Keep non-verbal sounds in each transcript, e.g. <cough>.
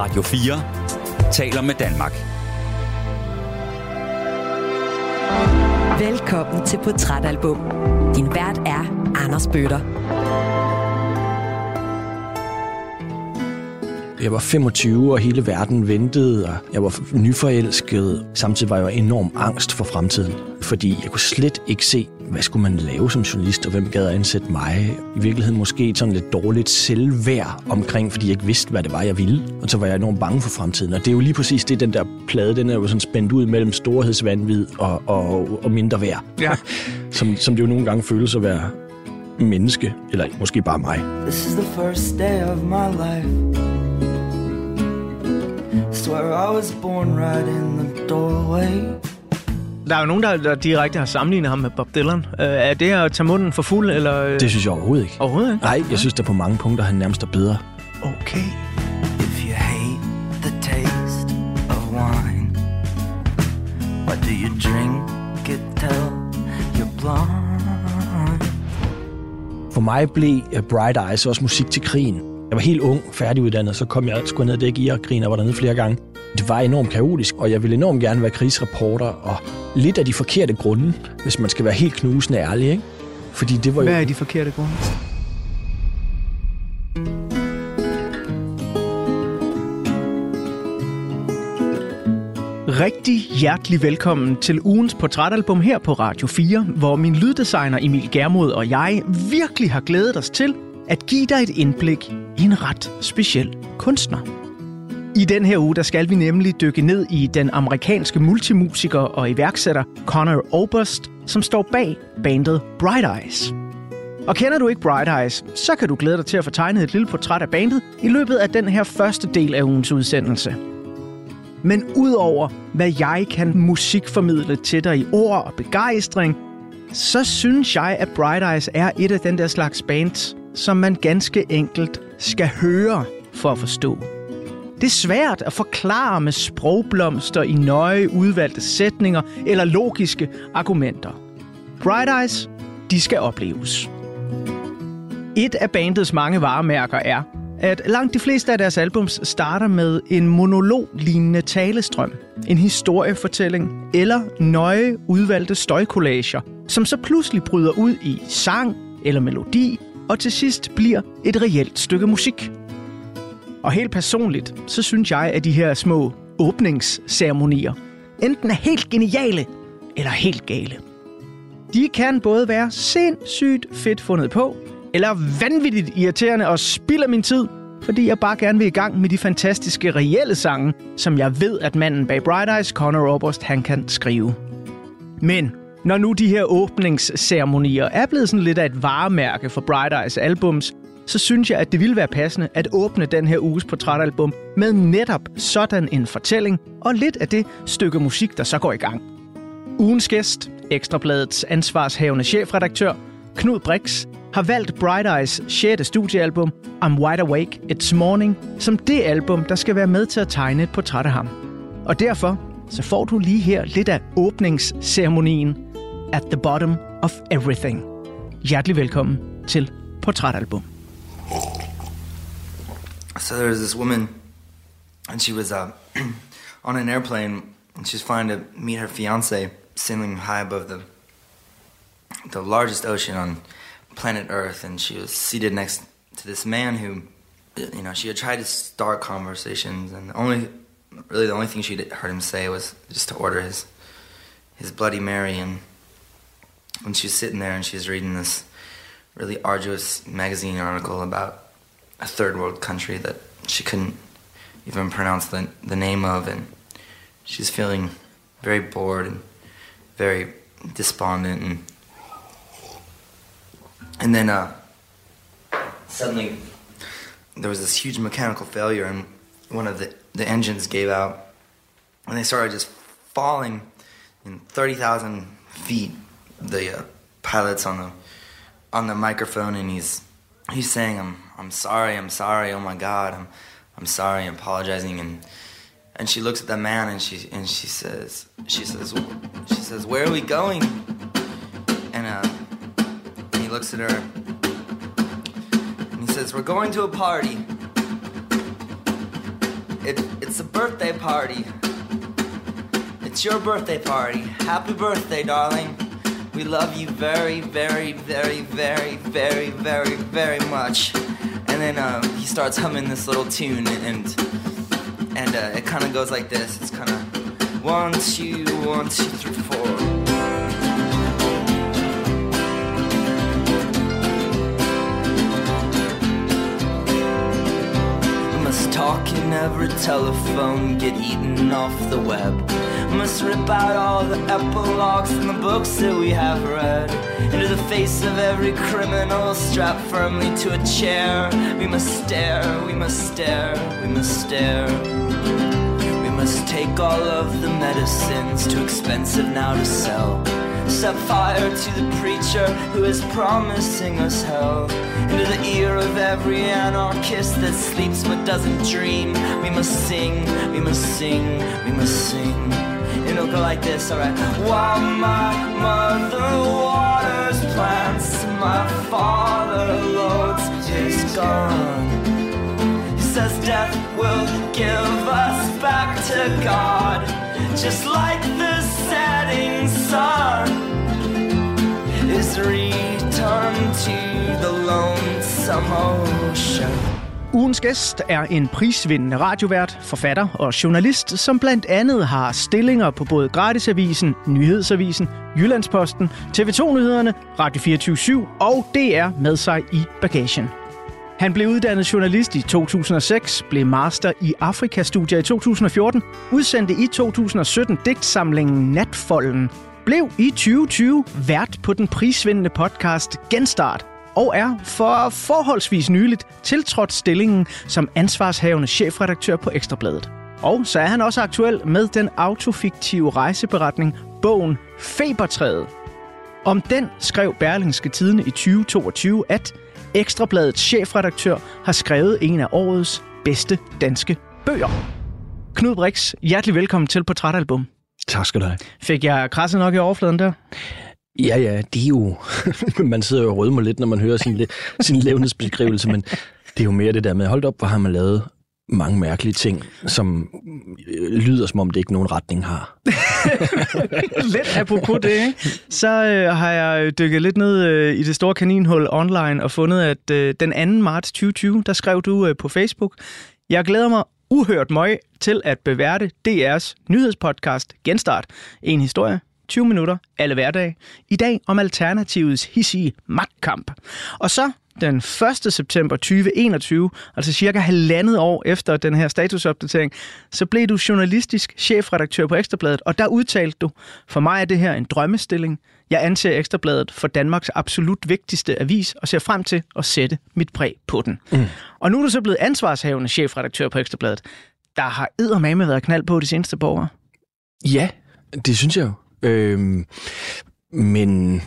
Radio 4 taler med Danmark. Velkommen til Portrætalbum. Din vært er Anders Bøtter. Jeg var 25, og hele verden ventede, og jeg var nyforelsket. Samtidig var jeg enorm angst for fremtiden, fordi jeg kunne slet ikke se, hvad skulle man lave som journalist, og hvem gad at ansætte mig. I virkeligheden måske et sådan lidt dårligt selvværd omkring, fordi jeg ikke vidste, hvad det var, jeg ville. Og så var jeg enormt bange for fremtiden. Og det er jo lige præcis det, den der plade, den er jo sådan spændt ud mellem storhedsvandvid og, og, og mindre værd. Ja. <laughs> som, som det jo nogle gange føles at være menneske, eller måske bare mig. This is the first day of my life. Swear I was born right in the doorway. Der er jo nogen, der, der direkte har sammenlignet ham med Bob Dylan. Uh, er det at tage munden for fuld, eller... Det synes jeg overhovedet ikke. Overhovedet ikke? Nej, jeg synes, der på mange punkter, han nærmest er bedre. Okay. If you hate the taste of wine, why do you drink it till you're blind? For mig blev uh, Bright Eyes også musik til krigen. Jeg var helt ung, færdiguddannet, så kom jeg sgu ned og dække Irak-krigen og var dernede flere gange. Det var enormt kaotisk, og jeg ville enormt gerne være krigsreporter, og lidt af de forkerte grunde, hvis man skal være helt knusende ærlig, ikke? Fordi det var jo... Hvad er de forkerte grunde? Rigtig hjertelig velkommen til ugens portrætalbum her på Radio 4, hvor min lyddesigner Emil Germod og jeg virkelig har glædet os til at give dig et indblik i en ret speciel kunstner. I den her uge der skal vi nemlig dykke ned i den amerikanske multimusiker og iværksætter Connor Oberst, som står bag bandet Bright Eyes. Og kender du ikke Bright Eyes, så kan du glæde dig til at få tegnet et lille portræt af bandet i løbet af den her første del af ugens udsendelse. Men udover hvad jeg kan musikformidle til dig i ord og begejstring, så synes jeg, at Bright Eyes er et af den der slags bands, som man ganske enkelt skal høre for at forstå. Det er svært at forklare med sprogblomster i nøje udvalgte sætninger eller logiske argumenter. Bright Eyes, de skal opleves. Et af bandets mange varemærker er, at langt de fleste af deres albums starter med en monolog-lignende talestrøm, en historiefortælling eller nøje udvalgte støjkollager, som så pludselig bryder ud i sang eller melodi, og til sidst bliver et reelt stykke musik. Og helt personligt, så synes jeg, at de her små åbningsceremonier enten er helt geniale eller helt gale. De kan både være sindssygt fedt fundet på, eller vanvittigt irriterende og spilder min tid, fordi jeg bare gerne vil i gang med de fantastiske reelle sange, som jeg ved, at manden bag Bright Eyes, Connor Oberst, han kan skrive. Men når nu de her åbningsceremonier er blevet sådan lidt af et varemærke for Bright Eyes albums, så synes jeg, at det ville være passende at åbne den her uges portrætalbum med netop sådan en fortælling og lidt af det stykke musik, der så går i gang. Ugens gæst, Ekstrabladets ansvarshavende chefredaktør, Knud Brix, har valgt Bright Eyes 6. studiealbum, I'm Wide Awake, It's Morning, som det album, der skal være med til at tegne et portræt af ham. Og derfor så får du lige her lidt af åbningsceremonien At the Bottom of Everything. Hjertelig velkommen til Portrætalbum. So there was this woman, and she was uh, <clears throat> on an airplane, and she was flying to meet her fiance, sailing high above the the largest ocean on planet Earth, and she was seated next to this man who, you know, she had tried to start conversations, and the only, really, the only thing she heard him say was just to order his his Bloody Mary, and when she was sitting there and she was reading this really arduous magazine article about a third world country that she couldn't even pronounce the, the name of and she's feeling very bored and very despondent and and then uh, suddenly there was this huge mechanical failure and one of the, the engines gave out and they started just falling in 30,000 feet. The uh, pilots on the on the microphone and he's he's saying I'm I'm sorry, I'm sorry, oh my god, I'm I'm sorry, I'm apologizing and and she looks at the man and she and she says she says she says where are we going? And uh he looks at her and he says we're going to a party. it, it's a birthday party. It's your birthday party. Happy birthday, darling. We love you very, very, very, very, very, very, very much. And then uh, he starts humming this little tune, and and uh, it kind of goes like this. It's kind of one, two, one, two, three, four. talk in every telephone, get eaten off the web. We must rip out all the epilogues from the books that we have read. Into the face of every criminal, strapped firmly to a chair. We must stare, we must stare, we must stare. We must take all of the medicines, too expensive now to sell. Set fire to the preacher who is promising us hell. Into the ear of every anarchist that sleeps but doesn't dream. We must sing, we must sing, we must sing. It'll go like this, alright. While my mother waters plants, my father loads his gun. He says death will give us back to God, just like the setting sun is return to the lonesome ocean. Ugens gæst er en prisvindende radiovært, forfatter og journalist, som blandt andet har stillinger på både Gratisavisen, Nyhedsavisen, Jyllandsposten, TV2-nyhederne, Radio 24 og DR med sig i bagagen. Han blev uddannet journalist i 2006, blev master i Afrikastudier i 2014, udsendte i 2017 digtsamlingen Natfolden, blev i 2020 vært på den prisvindende podcast Genstart, og er for forholdsvis nyligt tiltrådt stillingen som ansvarshavende chefredaktør på Ekstrabladet. Og så er han også aktuel med den autofiktive rejseberetning, bogen Febertræet. Om den skrev Berlingske Tidene i 2022, at Ekstrabladets chefredaktør har skrevet en af årets bedste danske bøger. Knud Brix, hjertelig velkommen til Portrætalbum. Tak skal du have. Fik jeg krasset nok i overfladen der? Ja, ja, det er jo... <laughs> man sidder jo og rødmer lidt, når man hører sin, <laughs> sin levnedsbeskrivelse, men det er jo mere det der med, hold op, hvor har man lavet mange mærkelige ting, som øh, lyder, som om det ikke nogen retning har. <laughs> lidt apropos det, ikke? så øh, har jeg dykket lidt ned øh, i det store kaninhul online og fundet, at øh, den 2. marts 2020, der skrev du øh, på Facebook, jeg glæder mig uhørt møg til at beværte DR's nyhedspodcast Genstart. En historie, 20 minutter, alle hverdage. I dag om Alternativets hissige magtkamp. Og så den 1. september 2021, altså cirka halvandet år efter den her statusopdatering, så blev du journalistisk chefredaktør på Ekstrabladet, og der udtalte du, for mig er det her en drømmestilling. Jeg anser Ekstrabladet for Danmarks absolut vigtigste avis og ser frem til at sætte mit præg på den. Mm. Og nu er du så blevet ansvarshavende chefredaktør på Ekstrabladet. Der har eddermame været knald på de seneste borgere. Ja, det synes jeg jo. Øhm, men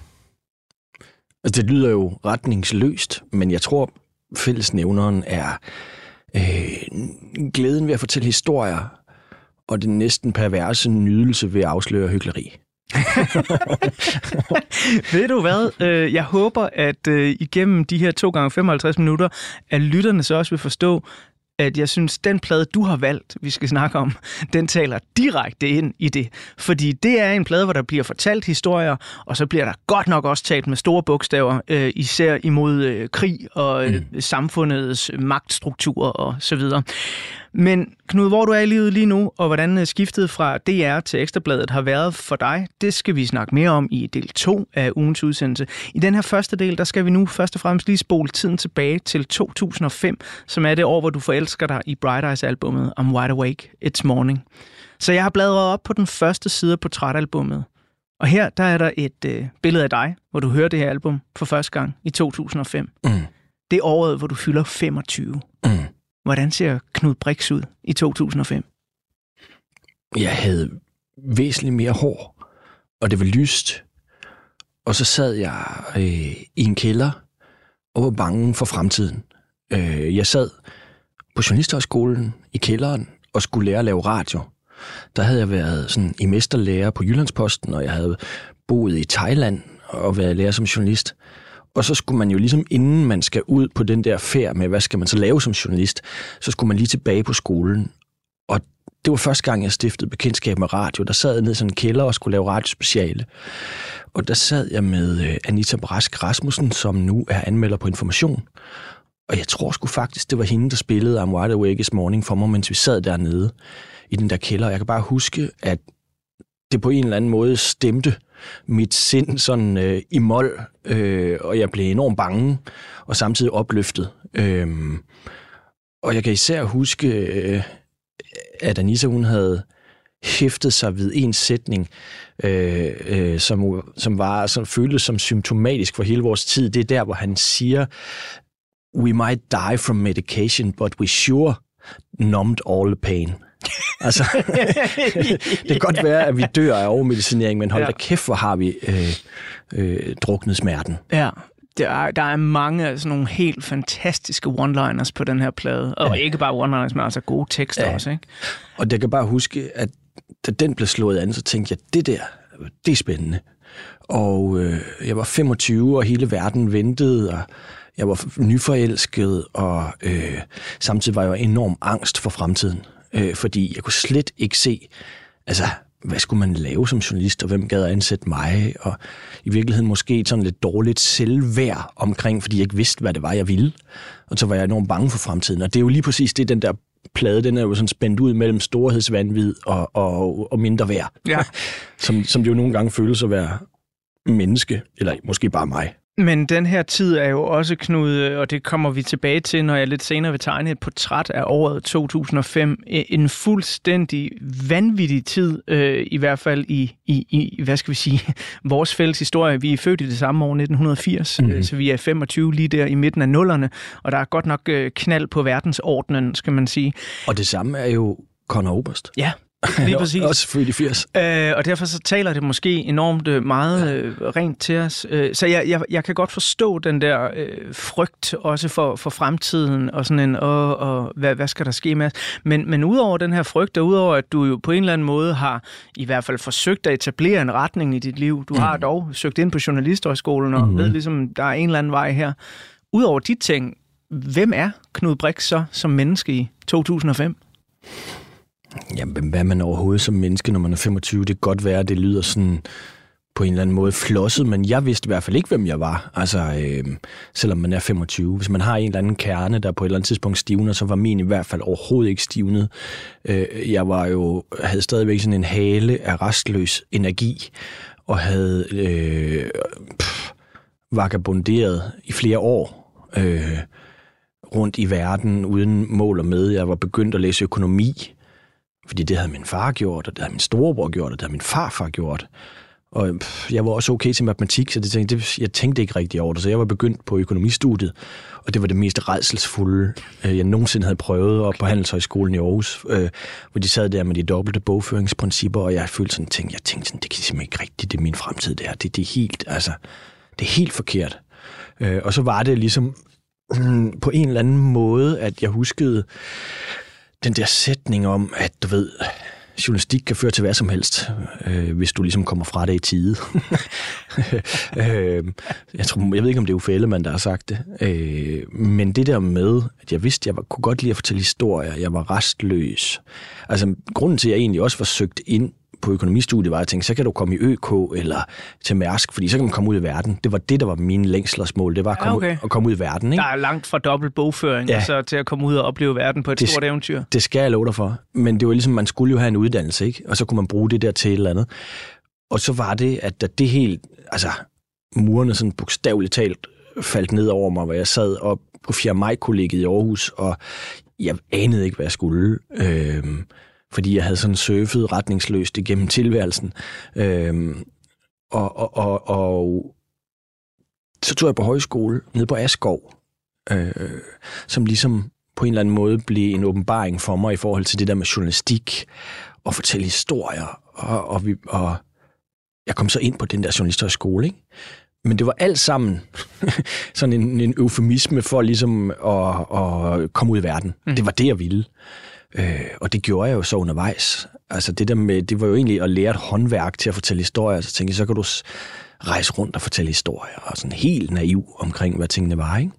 altså, det lyder jo retningsløst, men jeg tror, fællesnævneren er øh, glæden ved at fortælle historier, og den næsten perverse nydelse ved at afsløre hyggeleri. <laughs> Ved du hvad? Øh, jeg håber, at øh, igennem de her 2 gange 55 minutter, at lytterne så også vil forstå, at jeg synes, den plade, du har valgt, vi skal snakke om, den taler direkte ind i det. Fordi det er en plade, hvor der bliver fortalt historier, og så bliver der godt nok også talt med store bogstaver, øh, især imod øh, krig og øh, mm. samfundets magtstruktur og så videre. Men Knud, hvor du er i livet lige nu, og hvordan øh, skiftet fra DR til Ekstrabladet har været for dig, det skal vi snakke mere om i del 2 af ugens udsendelse. I den her første del, der skal vi nu først og fremmest lige spole tiden tilbage til 2005, som er det år, hvor du forelsker dig i Bright Eyes albumet I'm Wide Awake, It's Morning. Så jeg har bladret op på den første side af portrætalbummet. Og her der er der et øh, billede af dig, hvor du hører det her album for første gang i 2005. Mm. Det er året, hvor du fylder 25. Mm. Hvordan ser Knud Brix ud i 2005? Jeg havde væsentligt mere hår, og det var lyst. Og så sad jeg øh, i en kælder og var bange for fremtiden. Øh, jeg sad på Journalisthøjskolen i kælderen og skulle lære at lave radio. Der havde jeg været sådan i mesterlærer på Jyllandsposten, og jeg havde boet i Thailand og været lærer som journalist. Og så skulle man jo ligesom, inden man skal ud på den der færd med, hvad skal man så lave som journalist, så skulle man lige tilbage på skolen Og det var første gang, jeg stiftede bekendtskab med radio. Der sad jeg ned i sådan en kælder og skulle lave radiospeciale. Og der sad jeg med øh, Anita Brask Rasmussen, som nu er anmelder på Information. Og jeg tror sgu faktisk, det var hende, der spillede I'm Wide Awake This Morning for mig, mens vi sad dernede i den der kælder. Jeg kan bare huske, at det på en eller anden måde stemte mit sind sådan øh, i mål, øh, og jeg blev enormt bange og samtidig opløftet. Øh, og jeg kan især huske, øh, at Anissa hun havde hæftet sig ved en sætning, øh, øh, som, som var som føltes som symptomatisk for hele vores tid. Det er der, hvor han siger, we might die from medication, but we sure numbed all the pain altså, <laughs> det kan godt være, at vi dør af overmedicinering, men hold ja. da kæft, hvor har vi øh, øh, druknet smerten. Ja, der er, der er mange af sådan nogle helt fantastiske one-liners på den her plade. Og ja. ikke bare one-liners, men altså gode tekster ja. også, ikke? Og jeg kan bare huske, at da den blev slået an, så tænkte jeg, det der, det er spændende. Og øh, jeg var 25, og hele verden ventede, og jeg var nyforelsket, og øh, samtidig var jeg enorm angst for fremtiden. Øh, fordi jeg kunne slet ikke se, altså, hvad skulle man lave som journalist, og hvem gad at ansætte mig, og i virkeligheden måske sådan lidt dårligt selvværd omkring, fordi jeg ikke vidste, hvad det var, jeg ville. Og så var jeg enormt bange for fremtiden, og det er jo lige præcis det, den der plade, den er jo sådan spændt ud mellem storhedsvandvid og, og, og mindre værd. Ja. <laughs> som, som det jo nogle gange føles at være menneske, eller måske bare mig. Men den her tid er jo også, Knud, og det kommer vi tilbage til, når jeg lidt senere vil tegne et portræt af året 2005. En fuldstændig vanvittig tid, øh, i hvert fald i, i, i, hvad skal vi sige, <laughs> vores fælles historie. Vi er født i det samme år, 1980, mm. så vi er 25 lige der i midten af nullerne, og der er godt nok øh, knald på verdensordenen, skal man sige. Og det samme er jo Conor Oberst. Ja, Lige <laughs> præcis. Også født i 80. Øh, og derfor så taler det måske enormt øh, meget øh, rent til os. Øh, så jeg, jeg, jeg kan godt forstå den der øh, frygt også for, for fremtiden, og sådan en, og, og hvad, hvad skal der ske med os? Men, men udover den her frygt, og udover at du jo på en eller anden måde har i hvert fald forsøgt at etablere en retning i dit liv, du mm. har dog søgt ind på Journalisthøjskolen, og mm. ved ligesom, der er en eller anden vej her. Udover de ting, hvem er Knud Brix så som menneske i 2005? Jamen, hvad er man overhovedet som menneske, når man er 25? Det kan godt være, det lyder sådan på en eller anden måde flosset, men jeg vidste i hvert fald ikke, hvem jeg var, altså øh, selvom man er 25. Hvis man har en eller anden kerne, der på et eller andet tidspunkt stivner, så var min i hvert fald overhovedet ikke stivnet. Øh, jeg var jo, havde stadigvæk sådan en hale af restløs energi, og havde øh, pff, vagabunderet i flere år øh, rundt i verden uden mål og med. Jeg var begyndt at læse økonomi, fordi det havde min far gjort, og det havde min storebror gjort, og det havde min farfar gjort. Og jeg var også okay til matematik, så det tænkte, det, jeg tænkte ikke rigtig over det, så jeg var begyndt på økonomistudiet, og det var det mest redselsfulde, øh, jeg nogensinde havde prøvet op på Handelshøjskolen i Aarhus, øh, hvor de sad der med de dobbelte bogføringsprincipper, og jeg følte sådan, tænkte, jeg tænkte sådan, det kan simpelthen ikke rigtigt, det er min fremtid, det her. Det, det er helt, altså, det er helt forkert. Øh, og så var det ligesom <clears throat> på en eller anden måde, at jeg huskede, den der sætning om, at du ved, journalistik kan føre til hvad som helst, øh, hvis du ligesom kommer fra det i tide. <laughs> øh, jeg, tror, jeg ved ikke, om det er Uffe Ellemann, der har sagt det. Øh, men det der med, at jeg vidste, at jeg var, kunne godt lide at fortælle historier, jeg var restløs. Altså, grunden til, at jeg egentlig også var søgt ind på økonomistudiet, var, at jeg tænkte, så kan du komme i ØK eller til Mærsk, fordi så kan man komme ud i verden. Det var det, der var min længslersmål. Det var at komme, ja, okay. ud, at komme ud i verden. Ikke? Der er langt fra dobbelt bogføring ja. så til at komme ud og opleve verden på et det, stort eventyr. Det skal jeg love dig for. Men det var ligesom, man skulle jo have en uddannelse, ikke? og så kunne man bruge det der til et eller andet. Og så var det, at da det helt, altså murene sådan bogstaveligt talt faldt ned over mig, hvor jeg sad op på 4. maj-kollegiet i Aarhus, og jeg anede ikke, hvad jeg skulle. Øh, fordi jeg havde sådan surfet retningsløst igennem tilværelsen. Øhm, og, og, og, og så tog jeg på højskole nede på Askov, øh, som ligesom på en eller anden måde blev en åbenbaring for mig i forhold til det der med journalistik og fortælle historier. Og, og, vi, og jeg kom så ind på den der journalisthøjskole, ikke? Men det var alt sammen <laughs> sådan en, en eufemisme for ligesom at, at komme ud i verden. Mm. Det var det, jeg ville. Øh, og det gjorde jeg jo så undervejs. Altså det der med, det var jo egentlig at lære et håndværk til at fortælle historier. Så tænkte jeg, så kan du rejse rundt og fortælle historier, og sådan helt naiv omkring, hvad tingene var, ikke?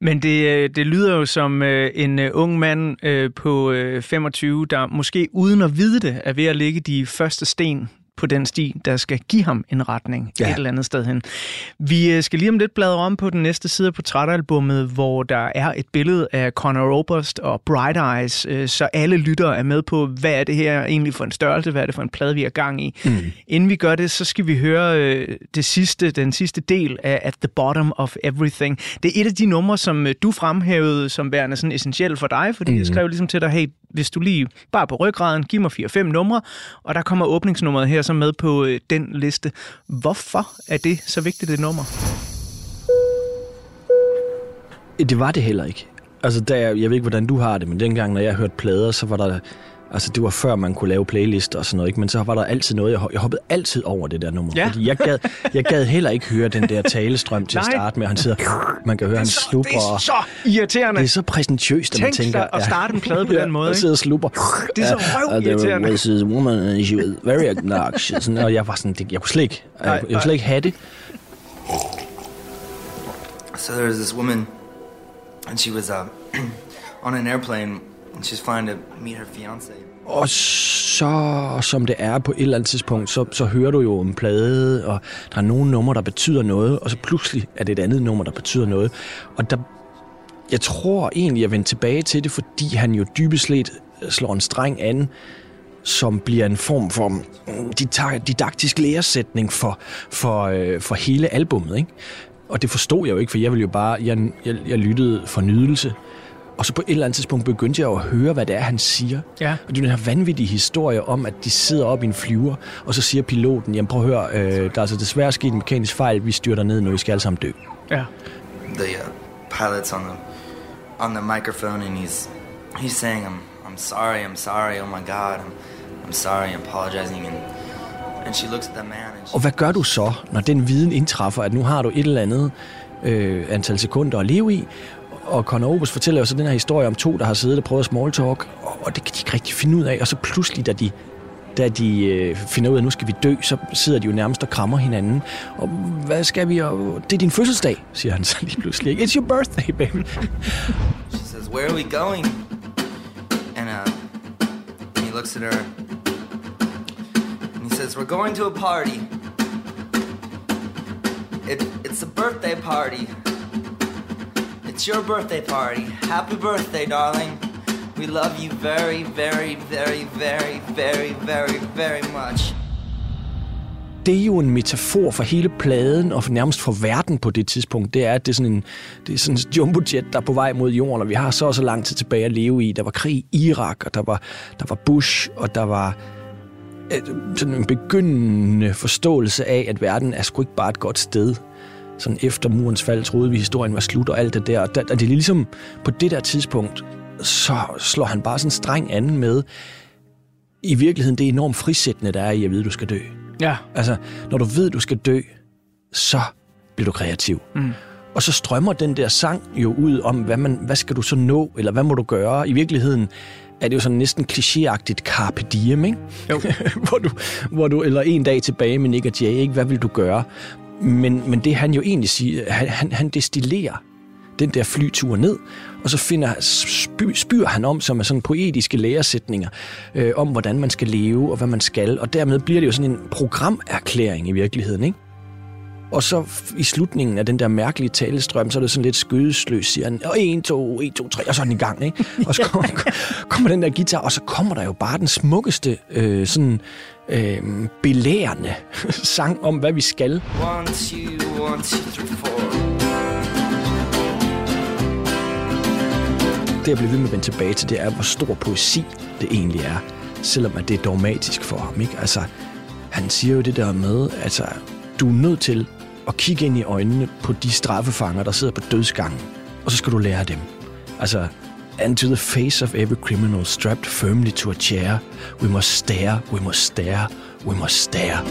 Men det, øh, det lyder jo som øh, en øh, ung mand på 25, der måske uden at vide det, er ved at lægge de første sten på den sti, der skal give ham en retning ja. et eller andet sted hen. Vi øh, skal lige om lidt bladre om på den næste side af portrætalbummet, hvor der er et billede af Conor Oberst og Bright Eyes, øh, så alle lyttere er med på, hvad er det her egentlig for en størrelse, hvad er det for en plade, vi er gang i. Mm. Inden vi gør det, så skal vi høre øh, det sidste, den sidste del af At the Bottom of Everything. Det er et af de numre, som du fremhævede som værende sådan essentielt for dig, fordi mm. jeg skrev ligesom til dig, hey, hvis du lige bare på ryggraden, giv mig 4-5 numre, og der kommer åbningsnummeret her så med på øh, den liste. Hvorfor er det så vigtigt et nummer? Det var det heller ikke. Altså, der, jeg ved ikke, hvordan du har det, men dengang, når jeg hørte plader, så var der Altså, det var før man kunne lave playlister og sådan noget, ikke? men så var der altid noget, jeg, jeg hoppede altid over det der nummer. Ja. Fordi jeg gad, jeg gad heller ikke høre den der talestrøm til at starte med. Han sidder, man kan høre, han slupper. Det er så irriterende. Det er så præsentøst, at man tænker... Tænk at starte en plade på <laughs> ja, den måde, ikke? sidder og slupper. Det er så røv irriterende. Uh, there was woman and she was very obnoxious. og jeg var sådan, det, jeg kunne slet ikke, jeg, jeg kunne slet ikke have det. So there was this woman, and she was uh, <clears throat> on an airplane And she's flying to meet her fiance. Og så, som det er på et eller andet tidspunkt, så, så hører du jo en plade, og der er nogle numre, der betyder noget, og så pludselig er det et andet nummer, der betyder noget. Og der, jeg tror egentlig, jeg vender tilbage til det, fordi han jo dybest set slår en streng an, som bliver en form for mm, didaktisk læresætning for, for, øh, for hele albummet. Ikke? Og det forstod jeg jo ikke, for jeg ville jo bare, jeg, jeg, jeg lyttede for nydelse. Og så på et eller andet tidspunkt begyndte jeg at høre, hvad det er, han siger. Ja. Og det er den her vanvittige historie om, at de sidder op i en flyver, og så siger piloten, jamen prøv at høre, øh, der er altså desværre sket en mekanisk fejl, vi styrter ned nu, vi skal alle sammen dø. Ja. The uh, pilot's on the, on the microphone, and he's, he's saying, I'm, I'm sorry, I'm sorry, oh my god, I'm, I'm sorry, I'm apologizing, and And she looks at the man and og hvad gør du så, når den viden indtræffer, at nu har du et eller andet øh, antal sekunder at leve i, og Conor Obus fortæller jo så den her historie om to, der har siddet og prøvet small talk, og det kan de ikke rigtig finde ud af. Og så pludselig, da de, da de øh, finder ud af, at nu skal vi dø, så sidder de jo nærmest og krammer hinanden. Og hvad skal vi? Og, det er din fødselsdag, siger han så lige pludselig. It's your birthday, baby. She says, where are we going? And uh, he looks at her, and he says, we're going to a party. It, it's a birthday party. It's your birthday party. Happy birthday, darling. We love you very, very, very, very, very, very, very much. det er jo en metafor for hele pladen og for nærmest for verden på det tidspunkt. Det er, at det er sådan en, det er sådan en jumbojet, der er på vej mod jorden, og vi har så og så lang tid tilbage at leve i. Der var krig i Irak, og der var, der var Bush, og der var øh, sådan en begyndende forståelse af, at verden er sgu ikke bare et godt sted sådan efter murens fald troede vi, historien var slut og alt det der. Og det er ligesom på det der tidspunkt, så slår han bare sådan streng anden med, i virkeligheden det enormt frisættende, der er i at vide, du skal dø. Ja. Altså, når du ved, du skal dø, så bliver du kreativ. Mm. Og så strømmer den der sang jo ud om, hvad, man, hvad skal du så nå, eller hvad må du gøre? I virkeligheden er det jo sådan næsten klichéagtigt carpe diem, ikke? Jo. <laughs> hvor, du, hvor du, eller en dag tilbage med Nick og Jay, ikke? Hvad vil du gøre? Men, men det han jo egentlig siger, han, han, han destillerer den der flytur ned, og så finder, spy, spyr han om som er sådan poetiske læresætninger øh, om, hvordan man skal leve og hvad man skal, og dermed bliver det jo sådan en programerklæring i virkeligheden, ikke? Og så i slutningen af den der mærkelige talestrøm, så er det sådan lidt skødesløs, siger han, og 1, 2, 1, 2, 3, og så er den i gang, ikke? <laughs> Og så kommer, kommer den der guitar, og så kommer der jo bare den smukkeste øh, sådan øh, belærende <laughs> sang om, hvad vi skal. One, two, one, two, three, four. Det, jeg bliver ved med at vende tilbage til, det er, hvor stor poesi det egentlig er, selvom at det er dogmatisk for ham. Ikke? Altså, han siger jo det der med, altså, du er nødt til og kigge ind i øjnene på de straffefanger, der sidder på dødsgangen, og så skal du lære dem. Altså, and to the face of every criminal strapped firmly to a chair, we must stare, we must stare, we must stare.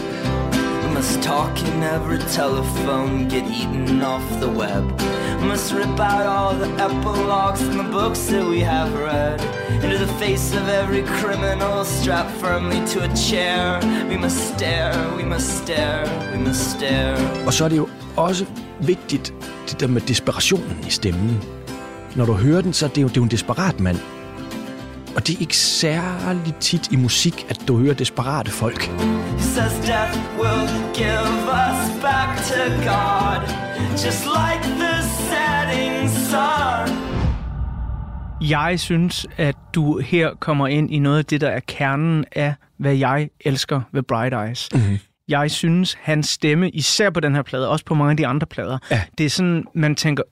We must talk in every telephone, get eaten off the web. We must rip out all the epilogues from the books that we have read. Into the face of every criminal strapped firmly to a chair. We must stare, we must stare, we must stare. Og så er det jo også vigtigt, det der med desperationen i stemmen. når du hører den, så er det jo, det er jo en desperat mand. Og det er ikke særlig tit i musik, at du hører desperate folk. Says death will give us back to God, just like the setting sun. Jeg synes, at du her kommer ind i noget af det, der er kernen af, hvad jeg elsker ved Bright Eyes. Mm-hmm. Jeg synes, hans stemme, især på den her plade, også på mange af de andre plader, Ja. det er sådan, man tænker,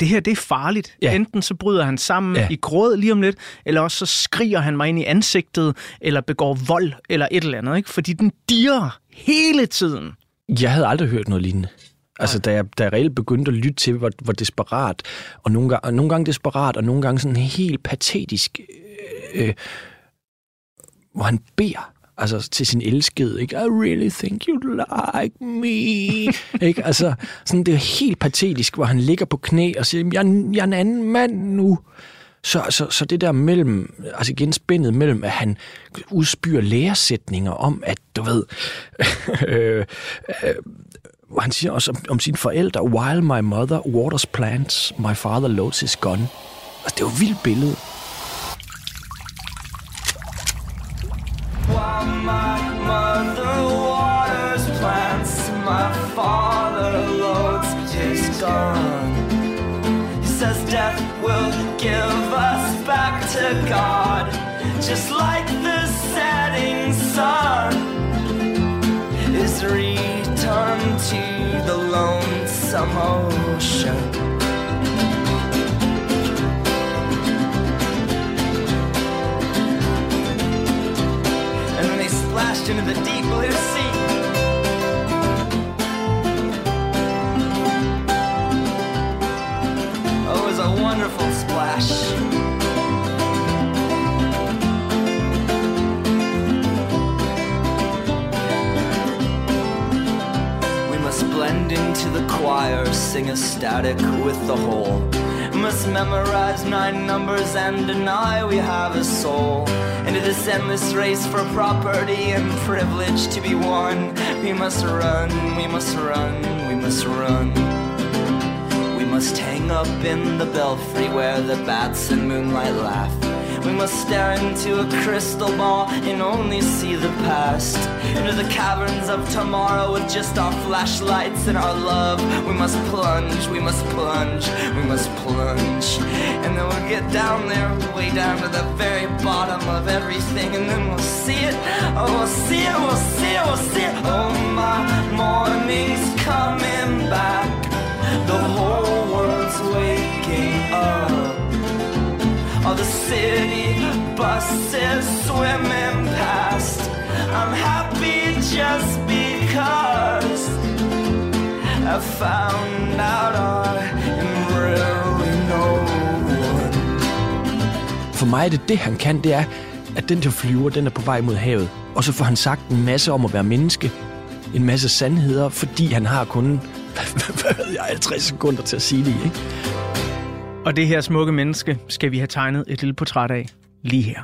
det her, det er farligt. Ja. Enten så bryder han sammen Ja. i gråd lige om lidt, eller også så skriger han mig ind i ansigtet, eller begår vold, eller et eller andet, ikke? Fordi den dirrer hele tiden. Jeg havde aldrig hørt noget lignende. Altså, da jeg, da jeg reelt begyndte at lytte til, hvor, hvor desperat, og nogle, gange, og nogle gange desperat, og nogle gange sådan helt patetisk, øh, øh, hvor han beder altså, til sin elskede, ikke? I really think you'd like me. <laughs> ikke? Altså, sådan, det er helt patetisk, hvor han ligger på knæ og siger, jeg, jeg er en anden mand nu. Så, så, så det der mellem, altså igen spændet mellem, at han udspyr læresætninger om, at du ved, <laughs> øh, øh, hvor han siger også om, om sine forældre, while my mother waters plants, my father loads his gun. Altså, det er jo et vildt billede. Just like the setting sun is return to the lonesome ocean. and then they splashed into the deep blue sea. Into the choir, sing a static with the whole. Must memorize nine numbers and deny we have a soul. Into this endless race for property and privilege to be won. We must run, we must run, we must run. We must hang up in the belfry where the bats and moonlight laugh. We must stare into a crystal ball and only see the past. Into the caverns of tomorrow with just our flashlights and our love. We must plunge, we must plunge, we must plunge. And then we'll get down there, way down to the very bottom of everything. And then we'll see it, oh, we'll see it, we'll see it, we'll see it. Oh, my morning's coming back. The whole world's waking up. All the city buses swimming past. I'm happy just because I found out I and really no one. For mig er det det, han kan, det er, at den der flyver, den er på vej mod havet. Og så får han sagt en masse om at være menneske. En masse sandheder, fordi han har kun <laughs> hvad ved jeg, 50 sekunder til at sige det, ikke? Og det her smukke menneske skal vi have tegnet et lille portræt af lige her.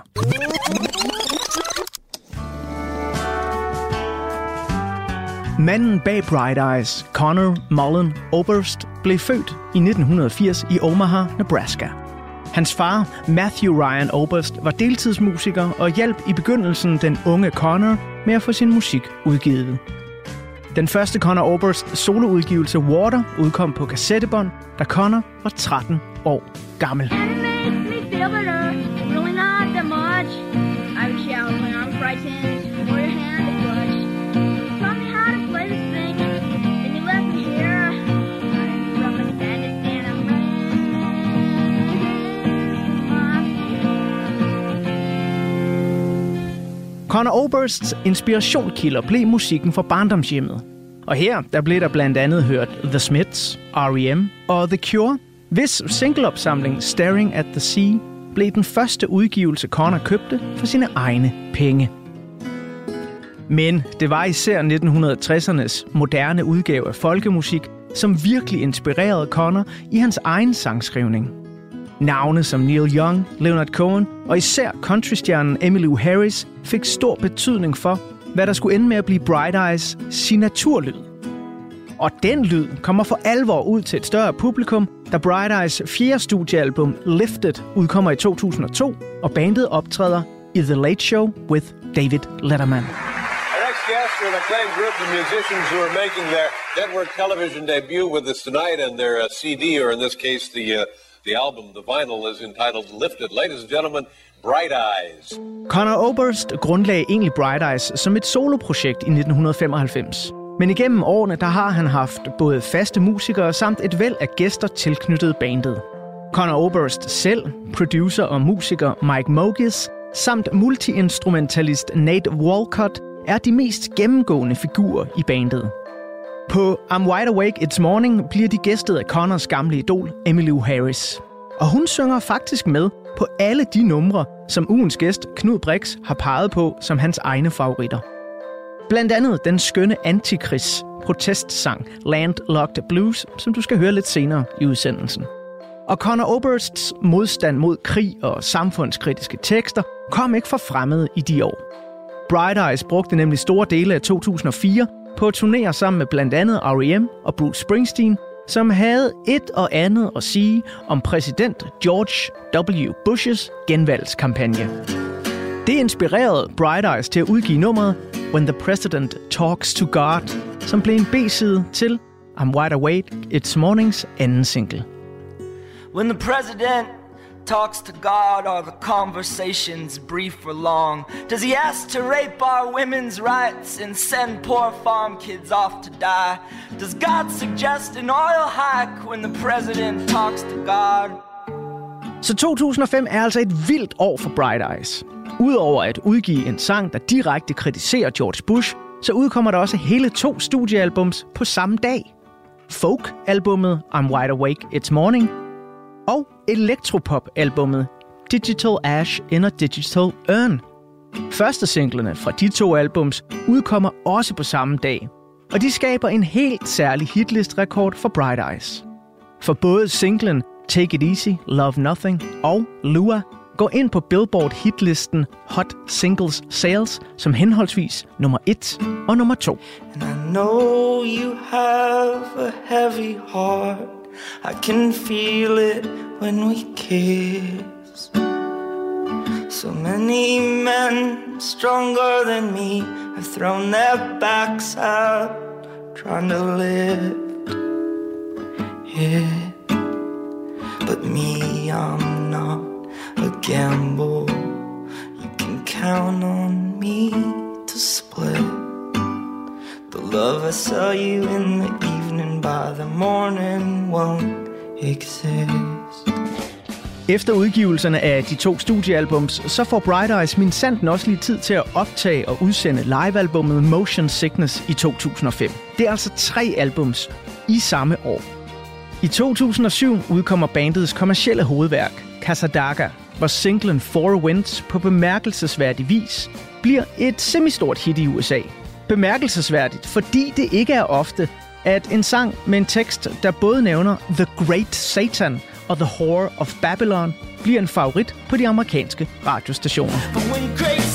Manden bag Bright Eyes, Connor Mullen Oberst, blev født i 1980 i Omaha, Nebraska. Hans far, Matthew Ryan Oberst, var deltidsmusiker og hjalp i begyndelsen den unge Connor med at få sin musik udgivet. Den første Connor Oberst soloudgivelse Water udkom på kassettebånd, da Connor var 13 år gammel. Connor Obersts inspirationskilder blev musikken fra barndomshjemmet. Og her der blev der blandt andet hørt The Smiths, R.E.M. og The Cure, hvis singleopsamling Staring at the Sea blev den første udgivelse Connor købte for sine egne penge. Men det var især 1960'ernes moderne udgave af folkemusik, som virkelig inspirerede Connor i hans egen sangskrivning. Navne som Neil Young, Leonard Cohen og især countrystjernen Emmylou Harris fik stor betydning for, hvad der skulle ende med at blive Bright Eyes signaturlyd. Og den lyd kommer for alvor ud til et større publikum, da Bright Eyes fjerde studiealbum Lifted udkommer i 2002, og bandet optræder i The Late Show with David Letterman. Our next guests are an acclaimed group of musicians who are making their network television debut with us tonight, and their uh, CD, or in this case, the uh, the album, the vinyl, is entitled "Lifted." Ladies and gentlemen, Bright Eyes. Conor Oberst grundlagde egentlig Bright Eyes som et soloprojekt i 1995. Men igennem årene der har han haft både faste musikere samt et væld af gæster tilknyttet bandet. Conor Oberst selv, producer og musiker Mike Mogis, samt multiinstrumentalist Nate Walcott er de mest gennemgående figurer i bandet. På I'm Wide Awake It's Morning bliver de gæstet af Connors gamle idol, Emmylou Harris. Og hun synger faktisk med på alle de numre, som ugens gæst Knud Brix har peget på som hans egne favoritter. Blandt andet den skønne Antikris protestsang Landlocked Blues, som du skal høre lidt senere i udsendelsen. Og Conor Obersts modstand mod krig og samfundskritiske tekster kom ikke for fremmede i de år. Bright Eyes brugte nemlig store dele af 2004 på at turnere sammen med blandt andet R.E.M. og Bruce Springsteen, som havde et og andet at sige om præsident George W. Bushes genvalgskampagne. Det inspirerede Bright Eyes til at udgive nummeret When the President Talks to God, som blev en B-side til I'm Wide Awake It's Mornings anden single. When the president talks to God, are the conversations brief or long? Does he ask to rape our women's rights and send poor farm kids off to die? Does God suggest an oil hike when the president talks to God? Så 2005 er altså et vildt år for Bright Eyes. Udover at udgive en sang, der direkte kritiserer George Bush, så udkommer der også hele to studiealbums på samme dag. Folk-albummet I'm Wide Awake It's Morning og elektropop-albummet Digital Ash in a Digital Urn. Første singlerne fra de to albums udkommer også på samme dag, og de skaber en helt særlig hitlist-rekord for Bright Eyes. For både singlen Take It Easy, Love Nothing og Lua går ind på Billboard hitlisten Hot Singles Sales som henholdsvis nummer 1 og nummer 2. And I know you have a heavy heart. I can feel it when we kiss. So many men stronger than me have thrown their backs out trying to lift it. But me, I'm not gamble. You can count on me to split the love I saw you in the evening by the morning won't exist. Efter udgivelserne af de to studiealbums, så får Bright Eyes min sanden også lige tid til at optage og udsende livealbummet Motion Sickness i 2005. Det er altså tre albums i samme år. I 2007 udkommer bandets kommercielle hovedværk, Casadaga, hvor singlen Four Winds på bemærkelsesværdig vis bliver et semistort hit i USA. Bemærkelsesværdigt, fordi det ikke er ofte, at en sang med en tekst, der både nævner The Great Satan og The Whore of Babylon, bliver en favorit på de amerikanske radiostationer.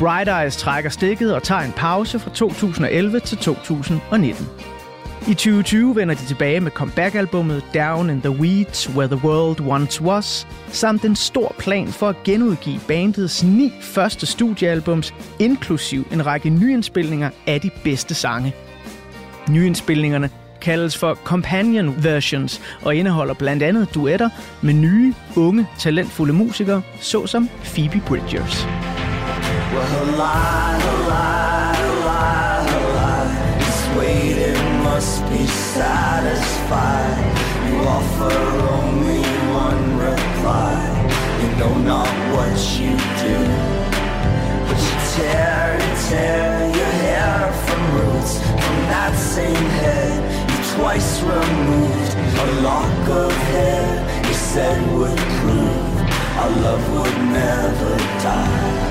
Bright Eyes trækker stikket og tager en pause fra 2011 til 2019. I 2020 vender de tilbage med comeback-albummet Down in the Weeds, Where the World Once Was, samt en stor plan for at genudgive bandets ni første studiealbums, inklusiv en række nyindspilninger af de bedste sange. Nyindspilningerne kaldes for companion versions og indeholder blandt andet duetter med nye, unge, talentfulde musikere, såsom Phoebe Bridgers. Well, her lie, her lie, her lie, her lie. This waiting must be satisfied. You offer only one reply. You know not what you do. But you tear and tear your hair from roots from that same head you twice removed. A lock of hair you said would prove our love would never die.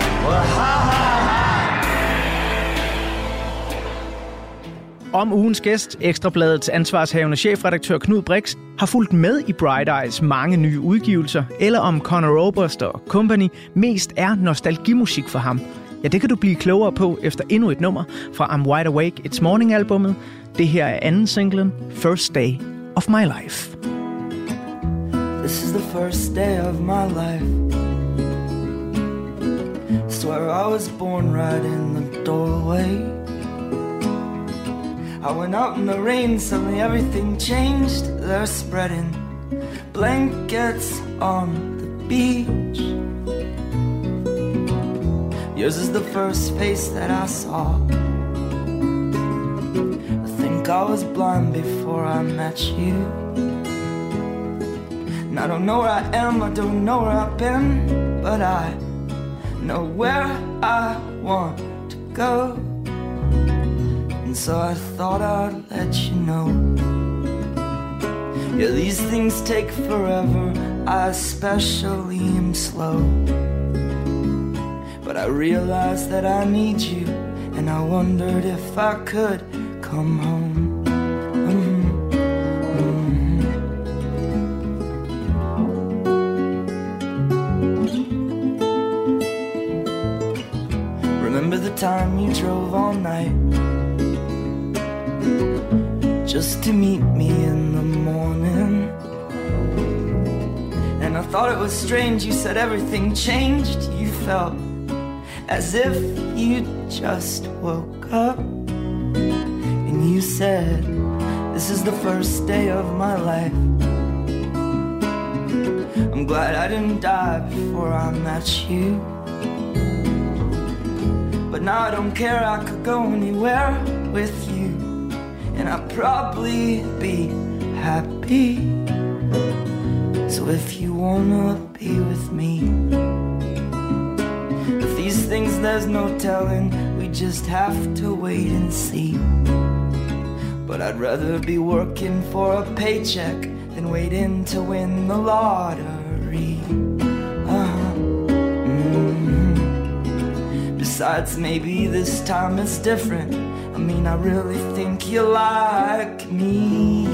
Om ugens gæst, Ekstrabladets ansvarshavende chefredaktør Knud Brix, har fulgt med i Bright Eyes mange nye udgivelser, eller om Conor Oberst og Company mest er nostalgimusik for ham. Ja, det kan du blive klogere på efter endnu et nummer fra I'm Wide Awake It's Morning-albummet. Det her er anden singlen, First Day of My Life. This is the first day of my life. Swear I was born right in the doorway. I went out in the rain, suddenly everything changed. They're spreading blankets on the beach. Yours is the first face that I saw. I think I was blind before I met you. And I don't know where I am, I don't know where I've been, but I know where I want to go. And so I thought I'd let you know. Yeah, these things take forever, I especially am slow. But I realized that I need you, and I wondered if I could come home. The time you drove all night just to meet me in the morning? And I thought it was strange, you said everything changed. You felt as if you just woke up. And you said, This is the first day of my life. I'm glad I didn't die before I met you. But now I don't care, I could go anywhere with you. And I'd probably be happy. So if you wanna be with me, if these things there's no telling, we just have to wait and see. But I'd rather be working for a paycheck than waiting to win the lottery. Besides, maybe this time it's different. I mean, I really think you like me.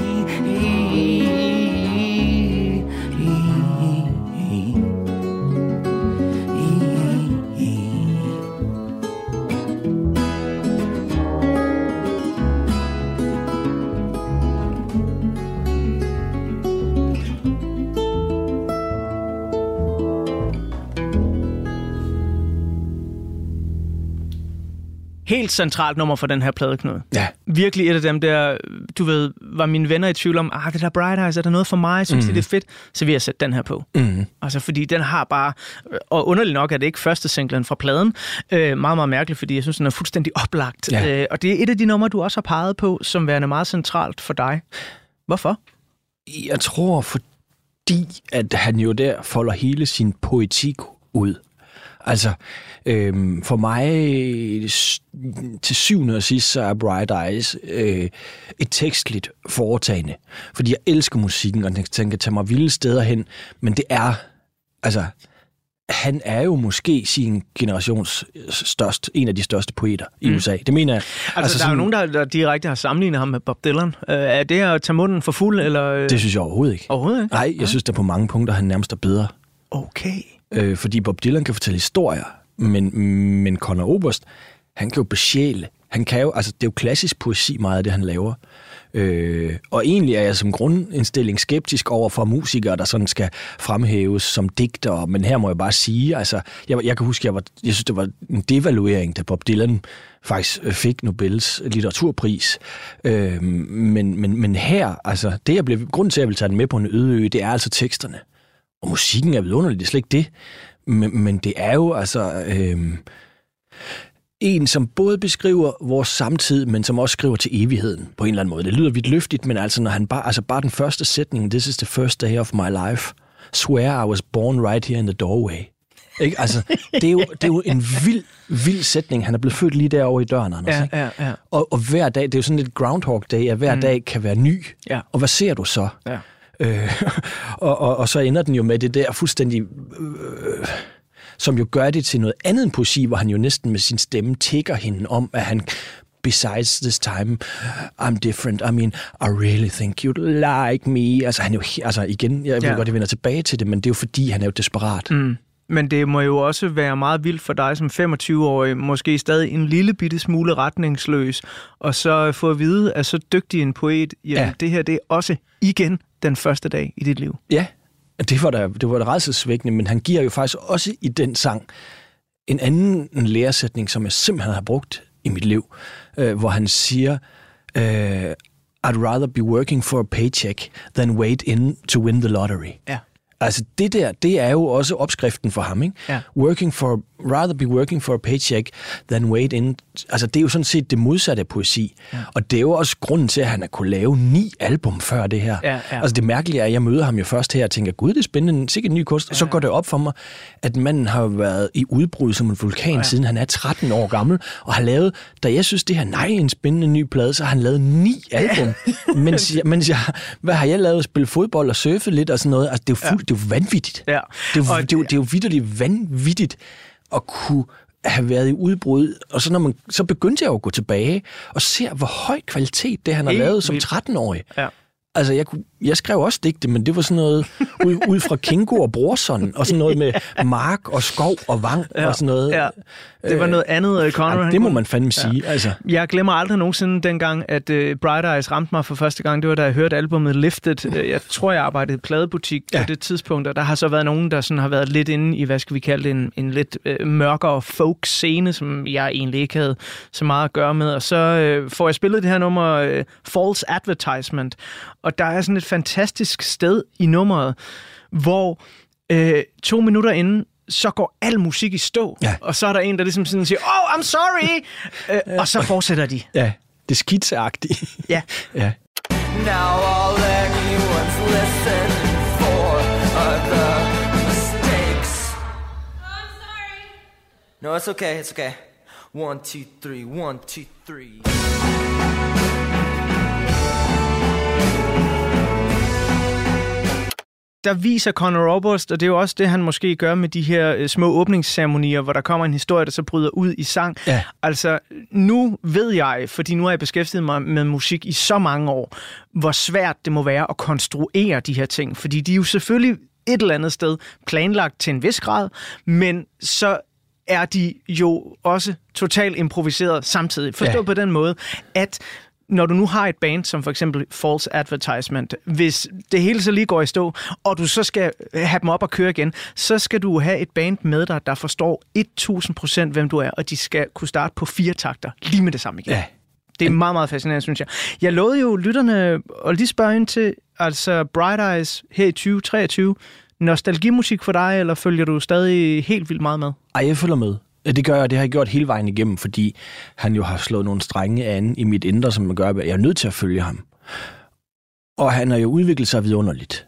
Helt centralt nummer for den her plade, Knud. Ja. Virkelig et af dem der, du ved, var mine venner i tvivl om, ah, det der Bright Eyes, er der noget for mig? Synes mm. det er fedt? Så vil jeg sætte den her på. Mm. Altså, fordi den har bare, og underligt nok er det ikke første singlen fra pladen, øh, meget, meget mærkeligt, fordi jeg synes, den er fuldstændig oplagt. Ja. Øh, og det er et af de numre, du også har peget på, som værende meget centralt for dig. Hvorfor? Jeg tror, fordi at han jo der folder hele sin poetik ud. Altså, øhm, for mig til syvende og sidst, så er Bright Eyes øh, et tekstligt foretagende. Fordi jeg elsker musikken, og den kan tage mig vilde steder hen, men det er, altså, han er jo måske sin generations største, en af de største poeter i Mm. USA. Det mener jeg. Altså, altså der er jo nogen, der, der direkte har sammenlignet ham med Bob Dylan. Øh, er det at tage munden for fuld, eller... øh, Det synes jeg overhovedet ikke. Overhovedet ikke? Nej, jeg synes, der på mange punkter, han nærmest er bedre. Okay. Øh, fordi Bob Dylan kan fortælle historier, men, men Conor Oberst, han kan jo besjæle. Han kan jo, altså, det er jo klassisk poesi meget af det, han laver. Øh, og egentlig er jeg som grundindstilling skeptisk over for musikere, der sådan skal fremhæves som digtere, men her må jeg bare sige, altså, jeg, jeg kan huske, jeg, var, jeg synes, det var en devaluering, da Bob Dylan faktisk øh, fik Nobels litteraturpris. Øh, men, men, men her, altså, det jeg blev, grunden til, at jeg vil tage den med på en øde ø, det er altså teksterne. Og musikken er vidunderlig, det er slet ikke det. Men, men det er jo altså øh, en, som både beskriver vores samtid, men som også skriver til evigheden på en eller anden måde. Det lyder vidt løftigt, men altså, når han bare, altså bare den første sætning, this is the first day of my life, swear I was born right here in the doorway. Ikke? Altså, det, er jo, det er jo en vild, vild sætning. Han er blevet født lige derovre i døren, Anders. Ja, ikke? ja, ja. Og, og hver dag, det er jo sådan lidt Groundhog Day, at hver mm. dag kan være ny. Ja. Og hvad ser du så? Ja. Øh, <laughs> og, og, og så ender den jo med det der fuldstændig... Øh, som jo gør det til noget andet end poesi, hvor han jo næsten med sin stemme tækker hende om, at han besides this time, I'm different. I mean, I really think you'd like me. Altså, han jo, altså igen, jeg ved Ja. godt, jeg vender tilbage til det, men det er jo fordi, han er jo desperat. Mm. Men det må jo også være meget vildt for dig som 25-årig, måske stadig en lille bitte smule retningsløs, og så få at vide, at så dygtig en poet, jamen, Ja. ja. det her det er også igen den første dag i dit liv. Ja, det var da, det var da rædselsvækkende, men han giver jo faktisk også i den sang en anden læresætning, som jeg simpelthen har brugt i mit liv, øh, hvor han siger, øh, I'd rather be working for a paycheck than wait in to win the lottery. Ja. Altså det der, det er jo også opskriften for ham, ikke? Ja. Working for, rather be working for a paycheck than wait in. Altså det er jo sådan set det modsatte af poesi. Ja. Og det er jo også grunden til, at han har kunne lave ni album før det her. Ja, ja. Altså det mærkelige er, at jeg møder ham jo først her og tænker, gud, det er spændende, sikkert en ny kunst. Ja. Så går det op for mig, at manden har været i udbrud som en vulkan, ja. siden han er 13 år gammel, og har lavet, da jeg synes, det her, nej, en spændende ny plade, så har han lavet ni album. Ja. mens, jeg, mens jeg, hvad har jeg lavet? Spille fodbold og surfe lidt og sådan noget. Altså det er jo, fuld, ja. det er jo vanvittigt. Ja. Det er, jo, Og- det, er jo, det er jo vidderligt vanvittigt at kunne have været i udbrud, og så, når man, så begyndte jeg jo at gå tilbage og se, hvor høj kvalitet det, han har Helt lavet som vildt. 13-årig. Ja. Altså, jeg, kunne, jeg skrev også digte, men det var sådan noget ud, ud fra Kingo og Brorson, og sådan noget med <laughs> mark og skov og vang Ja, og sådan noget. ja. Det var noget andet, øh, Conor. Han det må man fandme sige. Altså, Jeg glemmer aldrig nogensinde dengang, at uh, Bright Eyes ramte mig for første gang. Det var, da jeg hørte albumet Lifted. Øh, Jeg tror, jeg arbejdede i pladebutik ja. Ja. på det tidspunkt, og der har så været nogen, der sådan har været lidt inde i, hvad skal vi kalde det, en, en lidt uh, mørkere folk-scene, som jeg egentlig ikke havde så meget at gøre med. Og så uh, får jeg spillet det her nummer uh, False Advertisement, og der er sådan et fantastisk sted i nummeret, hvor uh, to minutter inden, så går al musik i stå, Ja. og så er der en, der ligesom sådan siger, oh, I'm sorry, uh, og så fortsætter de. ja, det er skitseagtigt. Ja. ja. Now all anyone's listen for are the mistakes. I'm sorry. No, it's okay, it's okay. One, two, three, one, two, three. Der viser Conor Oberst, og det er jo også det, han måske gør med de her øh, små åbningsceremonier, hvor der kommer en historie, der så bryder ud i sang. Ja. Altså, nu ved jeg, fordi nu har jeg beskæftiget mig med musik i så mange år, hvor svært det må være at konstruere de her ting. Fordi de er jo selvfølgelig et eller andet sted planlagt til en vis grad, men så er de jo også totalt improviseret samtidig. Forstå. Ja. på den måde, at når du nu har et band, som for eksempel False Advertisement, hvis det hele så lige går i stå, og du så skal have dem op og køre igen, så skal du have et band med dig, der forstår 1000% hvem du er, og de skal kunne starte på fire takter lige med det samme igen. Ja. Det er meget, meget fascinerende, synes jeg. Jeg lovede jo lytterne at lige spørge ind til, altså Bright Eyes her i 2023, nostalgimusik for dig, eller følger du stadig helt vildt meget med? Ej, jeg følger med. Ja, Det gør jeg, det har jeg gjort hele vejen igennem, fordi han jo har slået nogle strenge an i mit indre, som gør, at jeg er nødt til at følge ham. Og han har jo udviklet sig vidunderligt.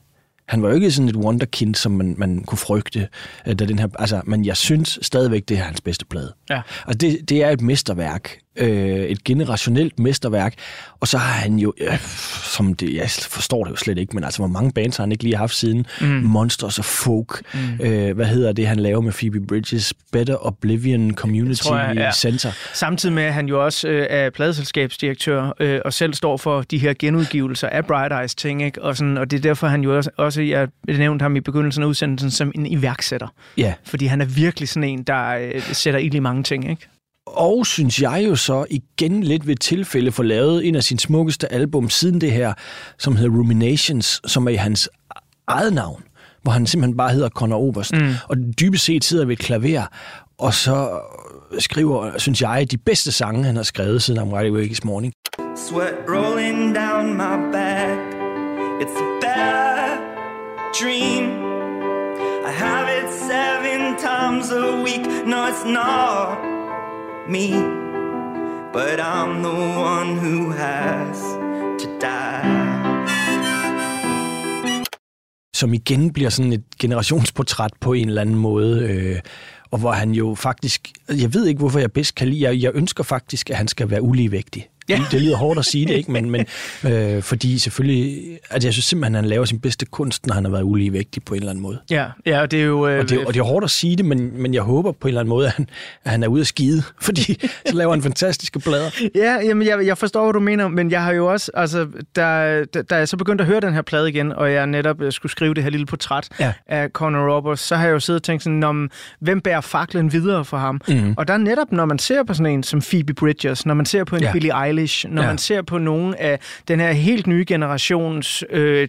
Han var jo ikke sådan et wonderkind, som man, man kunne frygte. øh, Da den her, altså, men jeg synes stadigvæk, det er hans bedste plade. Ja. Altså, det, det er et mesterværk. Øh, et generationelt mesterværk. Og så har han jo, øh, som det, jeg forstår det jo slet ikke, men altså, hvor mange bands har han ikke lige haft siden? Mm. Monsters og Folk. Mm. Øh, hvad hedder det, han laver med Phoebe Bridges? Better Oblivion Community tror jeg, ja. Center. Samtidig med, at han jo også øh, er pladeselskabsdirektør øh, og selv står for de her genudgivelser af Bright Eyes ting, ikke? Og, sådan, og det er derfor, han jo også, også jeg nævnte ham i begyndelsen af udsendelsen som en iværksætter. Ja. Fordi han er virkelig sådan en, der øh, sætter ild i mange ting, ikke? Og synes jeg jo så igen lidt ved tilfælde for lavet en af sine smukkeste album siden det her, som hedder Ruminations, som er i hans eget navn, hvor han simpelthen bare hedder Conor Oberst. Mm. Og dybest set sidder ved et klaver, og så skriver, synes jeg, de bedste sange, han har skrevet siden I'm Wide Awake This Morning. Sweat rolling down my back. It's a bad dream. I have it seven times a week. No, it's not me. But I'm the one who has to die. som igen bliver sådan et generationsportræt på en eller anden måde, øh, og hvor han jo faktisk, jeg ved ikke, hvorfor jeg bedst kan lide, jeg, jeg ønsker faktisk, at han skal være uligevægtig. Ja. Det, lyder hårdt at sige det, ikke? Men, men øh, fordi selvfølgelig... Altså, jeg synes simpelthen, at han laver sin bedste kunst, når han har været uligevægtig på en eller anden måde. Ja, ja og det er jo... Øh, og, det, og det er hårdt at sige det, men, men jeg håber på en eller anden måde, at han, at han er ude at skide, <laughs> fordi så laver han fantastiske plader. <laughs> Ja, jamen, jeg, jeg forstår, hvad du mener, men jeg har jo også... Altså, da, da, da jeg så begyndte at høre den her plade igen, og jeg netop øh, skulle skrive det her lille portræt ja. af Conor Roberts, så har jeg jo siddet og tænkt sådan, om, hvem bærer faklen videre for ham? Mm. Og der er netop, når man ser på sådan en som Phoebe Bridgers, når man ser på en ja. Billie Eilish, når ja. man ser på nogle af den her helt nye generations øh,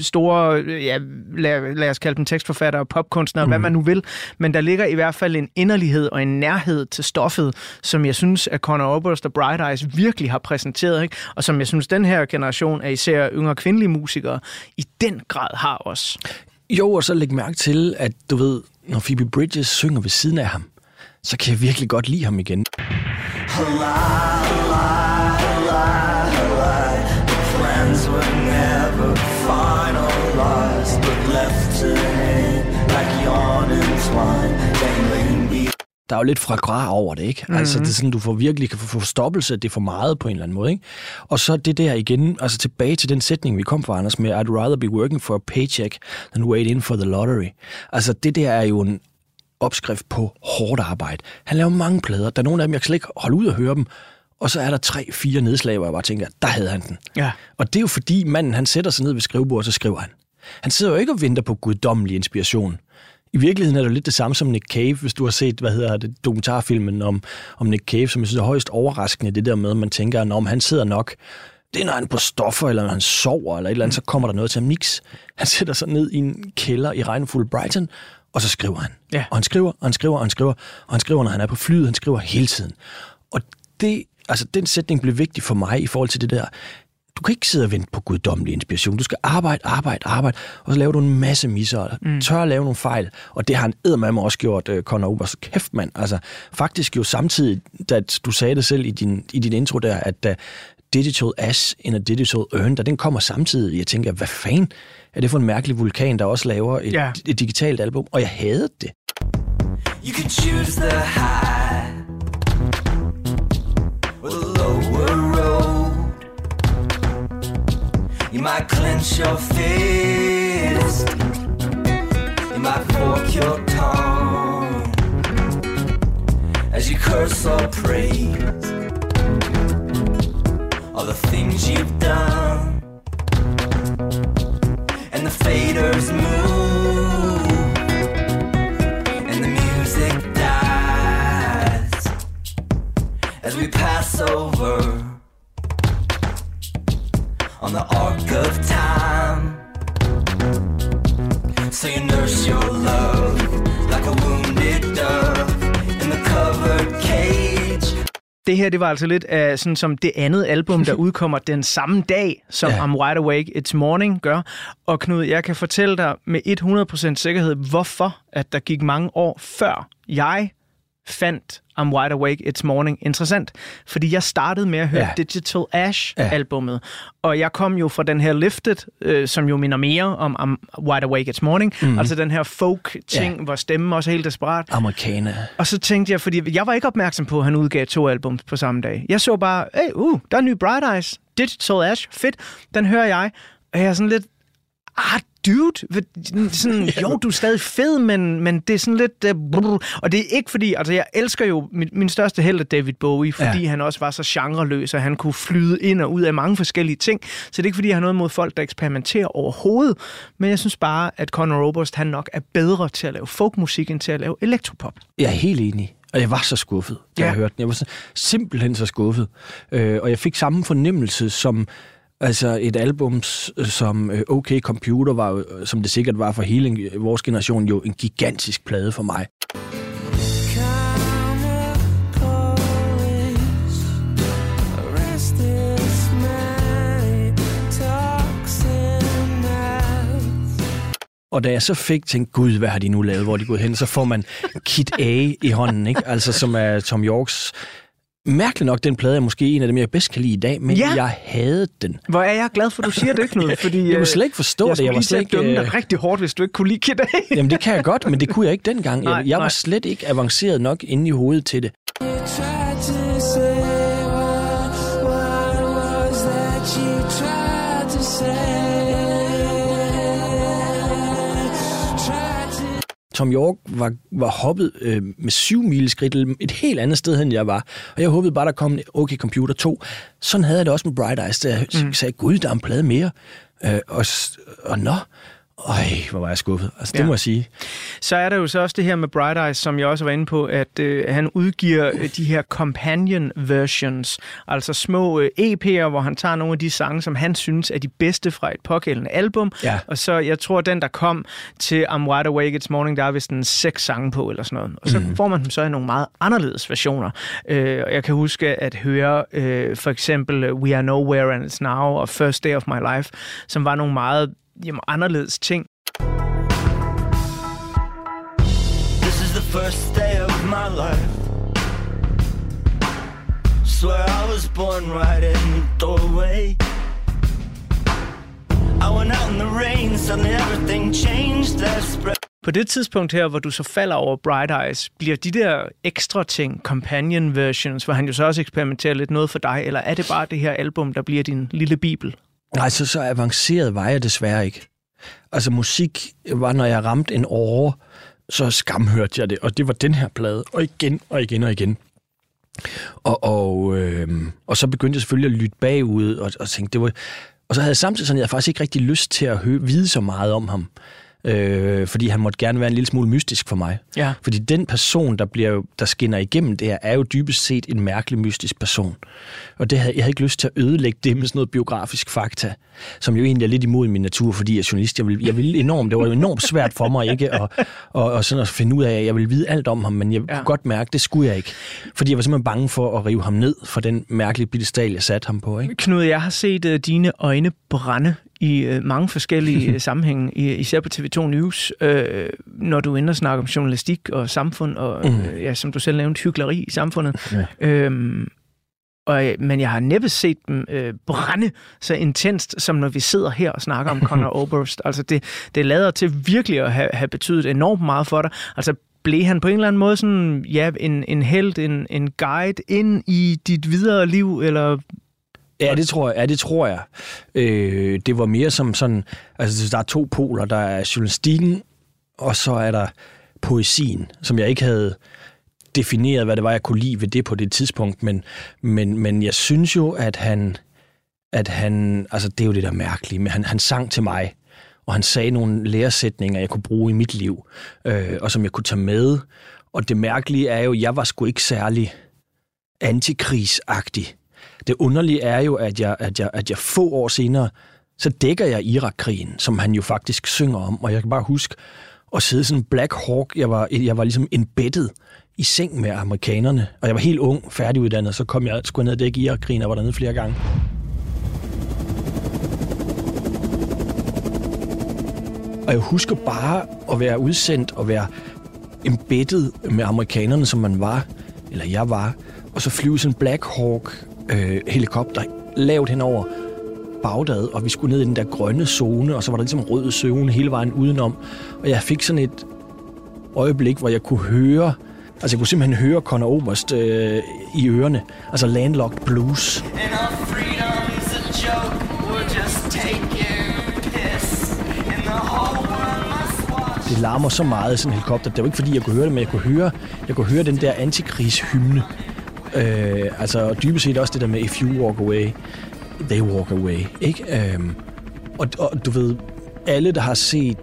store, ja, lad, lad os kalde dem tekstforfattere, popkunstnere, mm. hvad man nu vil, men der ligger i hvert fald en inderlighed og en nærhed til stoffet, som jeg synes, at Conor Oberst og Bright Eyes virkelig har præsenteret, ikke? og som jeg synes, den her generation af især yngre kvindelige musikere i den grad har også. Jo, og så læg mærke til, at du ved, når Phoebe Bridges synger ved siden af ham, så kan jeg virkelig godt lide ham igen. Der er jo lidt fra over det, ikke? Mm-hmm. Altså, det er sådan, du får virkelig kan få forstoppelse, det er for meget på en eller anden måde, ikke? Og så det der igen, altså tilbage til den sætning, vi kom fra, Anders, med, I'd rather be working for a paycheck than wait in for the lottery. Altså, det der er jo en opskrift på hårdt arbejde. Han laver mange plader. Der er nogle af dem, jeg kan slet ikke holde ud og høre dem. Og så er der tre, fire nedslag, hvor jeg bare tænker, der havde han den. Ja. Og det er jo fordi, manden han sætter sig ned ved skrivebordet, og så skriver han. Han sidder jo ikke og venter på guddommelig inspiration. I virkeligheden er det lidt det samme som Nick Cave, hvis du har set, hvad hedder det, dokumentarfilmen om, om Nick Cave, som jeg synes er højst overraskende, det der med, at man tænker, om han sidder nok, det er når han er på stoffer, eller når han sover, eller et eller andet, så kommer der noget til ham. Niks. Han sætter sig ned i en kælder i regnfuld Brighton, og så skriver han. Ja. Og han skriver, og han skriver, og han skriver, og han skriver, når han er på flyet, han skriver hele tiden. Og det, altså, den sætning blev vigtig for mig i forhold til det der, du kan ikke sidde og vente på guddommelig inspiration. Du skal arbejde, arbejde, arbejde, og så laver du en masse misser. Mm. Tør at lave nogle fejl. Og det har han eddermame også gjort, uh, Conor Obers. Kæft, mand. Altså, faktisk jo samtidig, da du sagde det selv i din, i din intro der, at da Digital Ash in a Digital Urn, da den kommer samtidig, jeg tænker, hvad fanden er det for en mærkelig vulkan, der også laver et, yeah. et digitalt album? Og jeg havde det. You can choose the high You might clench your fist. You might fork your tongue as you curse or praise all the things you've done. And the faders move, and the music dies as we pass over on the arc of time. So you nurse your love like a wounded dove in the covered cage. Det her, det var altså lidt af sådan som det andet album, der <laughs> udkommer den samme dag, som ja. I'm Wide Awake It's Morning gør. Og Knud, jeg kan fortælle dig med 100% sikkerhed, hvorfor at der gik mange år før jeg fandt I'm Wide Awake It's Morning interessant, fordi jeg startede med at høre ja. Digital Ash-albummet, ja. og jeg kom jo fra den her Lifted, øh, som jo minder mere om I'm Wide Awake It's Morning, mm. altså den her folk-ting, ja. hvor stemmen også er helt desperat. Amerikaner. Og så tænkte jeg, fordi jeg var ikke opmærksom på, at han udgav to album på samme dag. Jeg så bare, hey, uh, der er en ny Bright Eyes, Digital Ash, fedt, den hører jeg, og jeg er sådan lidt, ah, dude, sådan, jo, du er stadig fed, men, men det er sådan lidt... Uh, brrr. Og det er ikke fordi... Altså, jeg elsker jo... Min, min største held er David Bowie, fordi ja. han også var så genreløs, og han kunne flyde ind og ud af mange forskellige ting. Så det er ikke fordi, jeg har noget mod folk, der eksperimenterer overhovedet. Men jeg synes bare, at Conor Oberst, han nok er bedre til at lave folkmusik, end til at lave elektropop. Jeg er helt enig. Og jeg var så skuffet, da ja. jeg hørte den. Jeg var så, simpelthen så skuffet. Øh, og jeg fik samme fornemmelse som Altså et album som øh, OK Computer var, øh, som det sikkert var for hele øh, vores generation, jo en gigantisk plade for mig. Og da jeg så fik tænkt, gud, hvad har de nu lavet, hvor de gået hen, så får man Kit A i hånden, ikke? Altså, som er Tom Yorks mærkeligt nok den plade er måske en af dem, jeg bedst kan lide i dag, men ja. jeg havde den. Hvor er jeg glad for, at du siger det, <laughs> Knud. Fordi, jeg kunne slet ikke forstå jeg det. Jeg var slet ikke... dømme dig rigtig hårdt, hvis du ikke kunne lide Kid <laughs> Jamen det kan jeg godt, men det kunne jeg ikke dengang. Nej, jeg, jeg var slet ikke avanceret nok inde i hovedet til det. Tom York var, var hoppet øh, med syv mil skridt et helt andet sted, end jeg var. Og jeg håbede bare, der kom en OK Computer 2. Sådan havde jeg det også med Bright Eyes, da jeg mm. sagde, gud, der er en plade mere. Øh, og, og nå, øj, hvor var jeg skuffet. Altså, det ja. må jeg sige. Så er der jo så også det her med Bright Eyes, som jeg også var inde på, at øh, han udgiver øh, de her companion versions, altså små øh, EP'er, hvor han tager nogle af de sange, som han synes er de bedste fra et pågældende album. Ja. Og så, jeg tror, den der kom til I'm Wide Awake It's Morning, der er vist en seks sange på, eller sådan noget. Og så mm. får man dem så i nogle meget anderledes versioner. Øh, og jeg kan huske at høre øh, for eksempel We Are Nowhere and It's Now og First Day of My Life, som var nogle meget jamen, anderledes ting. This is the first day of my life. Swear I was born right in the doorway. I went out in the rain, suddenly everything changed. På det tidspunkt her, hvor du så falder over Bright Eyes, bliver de der ekstra ting, companion versions, hvor han jo så også eksperimenterer lidt noget for dig, eller er det bare det her album, der bliver din lille bibel? Nej, så, så avanceret var jeg desværre ikke. Altså musik var, når jeg ramte en åre, så skamhørte jeg det, og det var den her plade, og igen og igen og igen. Og, og, øh, og så begyndte jeg selvfølgelig at lytte bagud, og, og tænkte, det var... Og så havde jeg samtidig sådan, at jeg faktisk ikke rigtig lyst til at høre, vide så meget om ham. Øh, fordi han måtte gerne være en lille smule mystisk for mig. Ja. Fordi den person, der, bliver, der skinner igennem det her, er jo dybest set en mærkelig mystisk person. Og det havde, jeg havde ikke lyst til at ødelægge det med sådan noget biografisk fakta, som jo egentlig er lidt imod min natur, fordi jeg er journalist. Jeg vil, jeg vil enormt, det var jo enormt svært for mig ikke at, og, og sådan at finde ud af, at jeg ville vide alt om ham, men jeg ja. kunne godt mærke, det skulle jeg ikke. Fordi jeg var simpelthen bange for at rive ham ned for den mærkelige pedestal, jeg satte ham på. Ikke? Knud, jeg har set uh, dine øjne brænde i uh, mange forskellige <laughs> sammenhænge, især på TV2 News, uh, når du ender snakke om journalistik og samfund, og mm. uh, ja, som du selv nævnte, hyggeleri i samfundet. Ja. Uh, og, men jeg har næppe set dem øh, brænde så intenst, som når vi sidder her og snakker om <laughs> Conor Oberst. Altså det, det lader til virkelig at have, have betydet enormt meget for dig. Altså blev han på en eller anden måde sådan, ja, en, en held, en, en guide ind i dit videre liv, eller Ja, det tror jeg. Ja, det tror jeg. Øh, det var mere som sådan, altså der er to poler. Der er journalistikken, og så er der poesien, som jeg ikke havde defineret, hvad det var, jeg kunne lide ved det på det tidspunkt, men, men, men jeg synes jo, at han, at han, altså det er jo det der mærkelige, men han, han sang til mig, og han sagde nogle læresætninger, jeg kunne bruge i mit liv, øh, og som jeg kunne tage med. Og det mærkelige er jo, at jeg var sgu ikke særlig antikrigsagtig. Det underlige er jo, at jeg, at jeg, at jeg få år senere, så dækker jeg Irakkrigen, som han jo faktisk synger om, og jeg kan bare huske at sidde sådan Black Hawk, jeg var, jeg var ligesom embeddet i seng med amerikanerne, og jeg var helt ung, færdiguddannet, så kom jeg skulle ned og dække Irakkrigen, og var dernede flere gange. Og jeg husker bare at være udsendt og være embeddet med amerikanerne, som man var, eller jeg var, og så flyve sådan en Black Hawk øh, helikopter lavt henover Bagdad, og vi skulle ned i den der grønne zone, og så var der ligesom rød zone hele vejen udenom. Og jeg fik sådan et øjeblik, hvor jeg kunne høre, altså jeg kunne simpelthen høre Conor Oberst øh, i ørerne, altså Landlocked Blues. Det larmer så meget sådan en helikopter. Det var ikke fordi, jeg kunne høre det, men jeg kunne høre, jeg kunne høre den der antikrigshymne. Øh, altså dybest set også det der med If you walk away, they walk away. Ikke? Øh, og, og du ved, alle der har set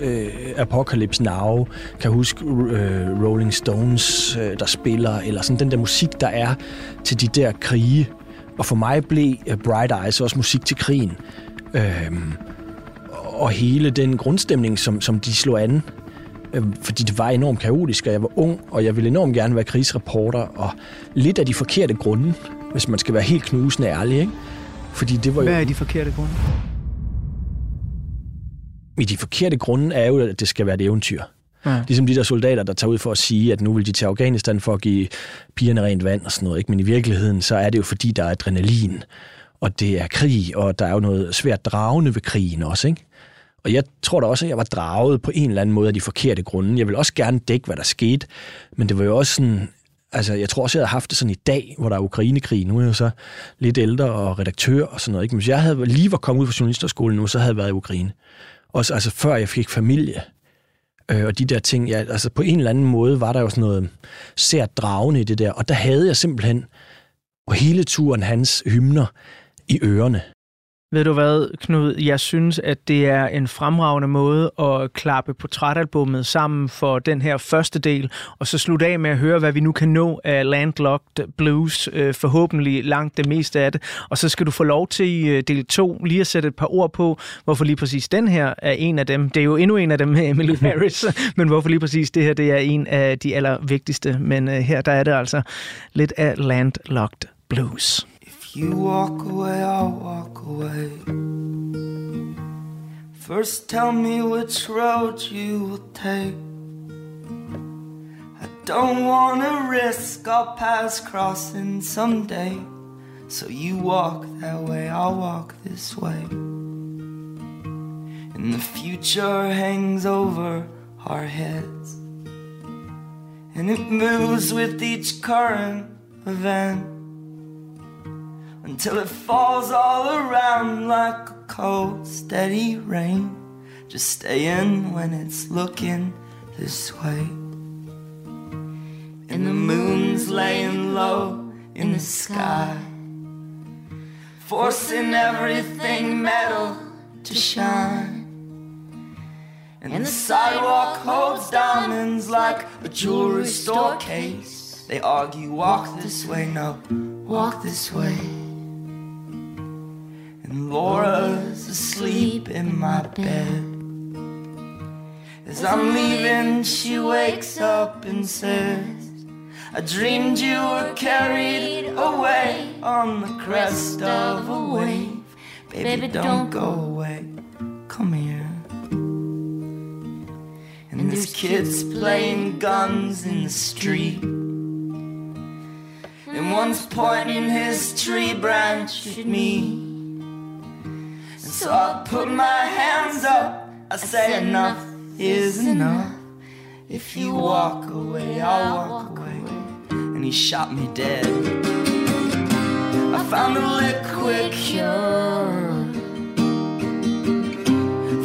øh, Apocalypse Now kan huske øh, Rolling Stones, øh, der spiller, eller sådan den der musik, der er til de der krige. Og for mig blev øh, Bright Eyes også musik til krigen. Øh, og hele den grundstemning, som, som de slog an, fordi det var enormt kaotisk, og jeg var ung, og jeg ville enormt gerne være krigsreporter, og lidt af de forkerte grunde, hvis man skal være helt knusende ærlig, ikke? Fordi det var jo... Hvad er de forkerte grunde? I de forkerte grunde er jo, at det skal være et eventyr. Ja. Ligesom de der soldater, der tager ud for at sige, at nu vil de til Afghanistan for at give pigerne rent vand og sådan noget. Ikke? Men i virkeligheden, så er det jo fordi, der er adrenalin, og det er krig, og der er jo noget svært dragende ved krigen også. Ikke? Og jeg tror da også, at jeg var draget på en eller anden måde af de forkerte grunde. Jeg vil også gerne dække, hvad der skete, men det var jo også sådan, Altså, jeg tror også, jeg havde haft det sådan i dag, hvor der er Ukrainekrig. Nu er jeg jo så lidt ældre og redaktør og sådan noget. Ikke? Men hvis jeg havde lige var kommet ud fra journalisterskolen nu, så havde jeg været i Ukraine. Også altså, før jeg fik familie. Øh, og de der ting, ja, altså på en eller anden måde var der jo sådan noget sært dragende i det der. Og der havde jeg simpelthen på hele turen hans hymner i ørerne. Ved du hvad, Knud? Jeg synes, at det er en fremragende måde at klappe portrætalbummet sammen for den her første del, og så slutte af med at høre, hvad vi nu kan nå af Landlocked Blues, øh, forhåbentlig langt det meste af det. Og så skal du få lov til i øh, del 2 lige at sætte et par ord på, hvorfor lige præcis den her er en af dem. Det er jo endnu en af dem med <laughs> Emily <laughs> Harris, men hvorfor lige præcis det her, det er en af de allervigtigste. Men øh, her der er det altså lidt af Landlocked Blues. You walk away, I'll walk away. First, tell me which road you will take. I don't wanna risk our paths crossing someday. So you walk that way, I'll walk this way. And the future hangs over our heads. And it moves with each current event until it falls all around like a cold, steady rain. Just staying when it's looking this way. And the moon's laying low in the sky, forcing everything metal to shine. And the sidewalk holds diamonds like a jewelry store case. They argue, walk this way, no, walk this way. And Laura's asleep in my bed. As I'm leaving, she wakes up and says, I dreamed you were carried away on the crest of a wave. Baby, don't go away. Come here. And there's kids playing guns in the street. And one's pointing his tree branch at me. So I put my hands up. I say enough is enough. If you walk away, I'll walk away. And he shot me dead. I found a liquid cure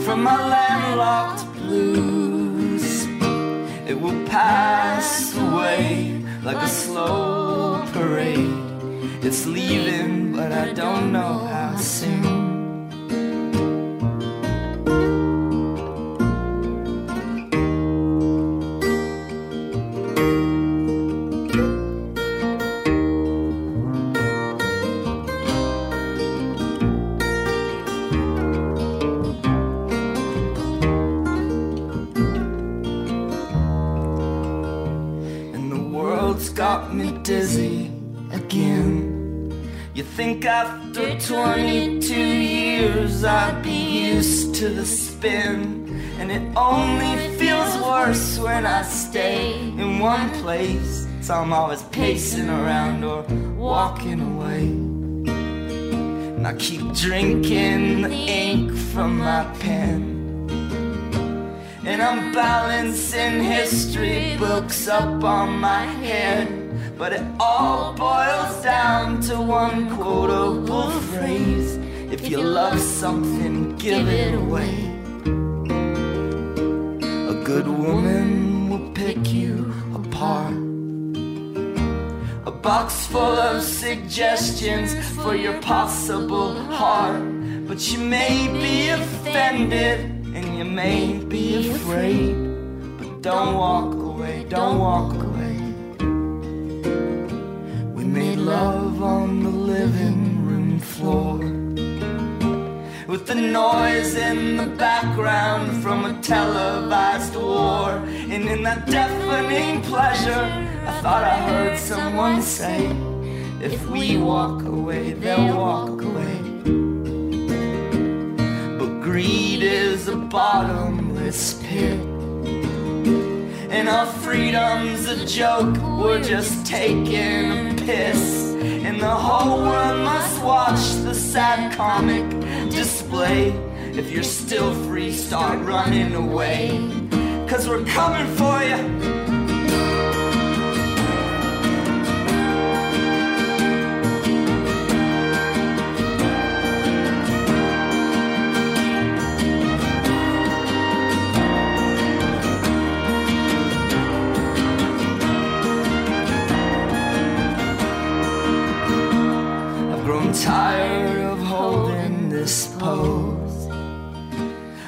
from my landlocked blues. It will pass away like a slow parade. It's leaving, but I don't know how soon. After 22 years I'd be used to the spin. And it only feels worse when I stay in one place. So I'm always pacing around or walking away. And I keep drinking the ink from my pen. And I'm balancing history books up on my head. But it all boils down to one quotable phrase If you love something, give it away. A good woman will pick you apart. A box full of suggestions for your possible heart. But you may be offended and you may be afraid. But don't walk away, don't walk away. Love on the living room floor. With the noise in the background from a televised war. And in that deafening pleasure, I thought I heard someone say, If we walk away, they'll walk away. But greed is a bottomless pit. And our freedom's a joke, we're just taking a piss. And the whole world must watch the sad comic display. If you're still free, start running away. Cause we're coming for you.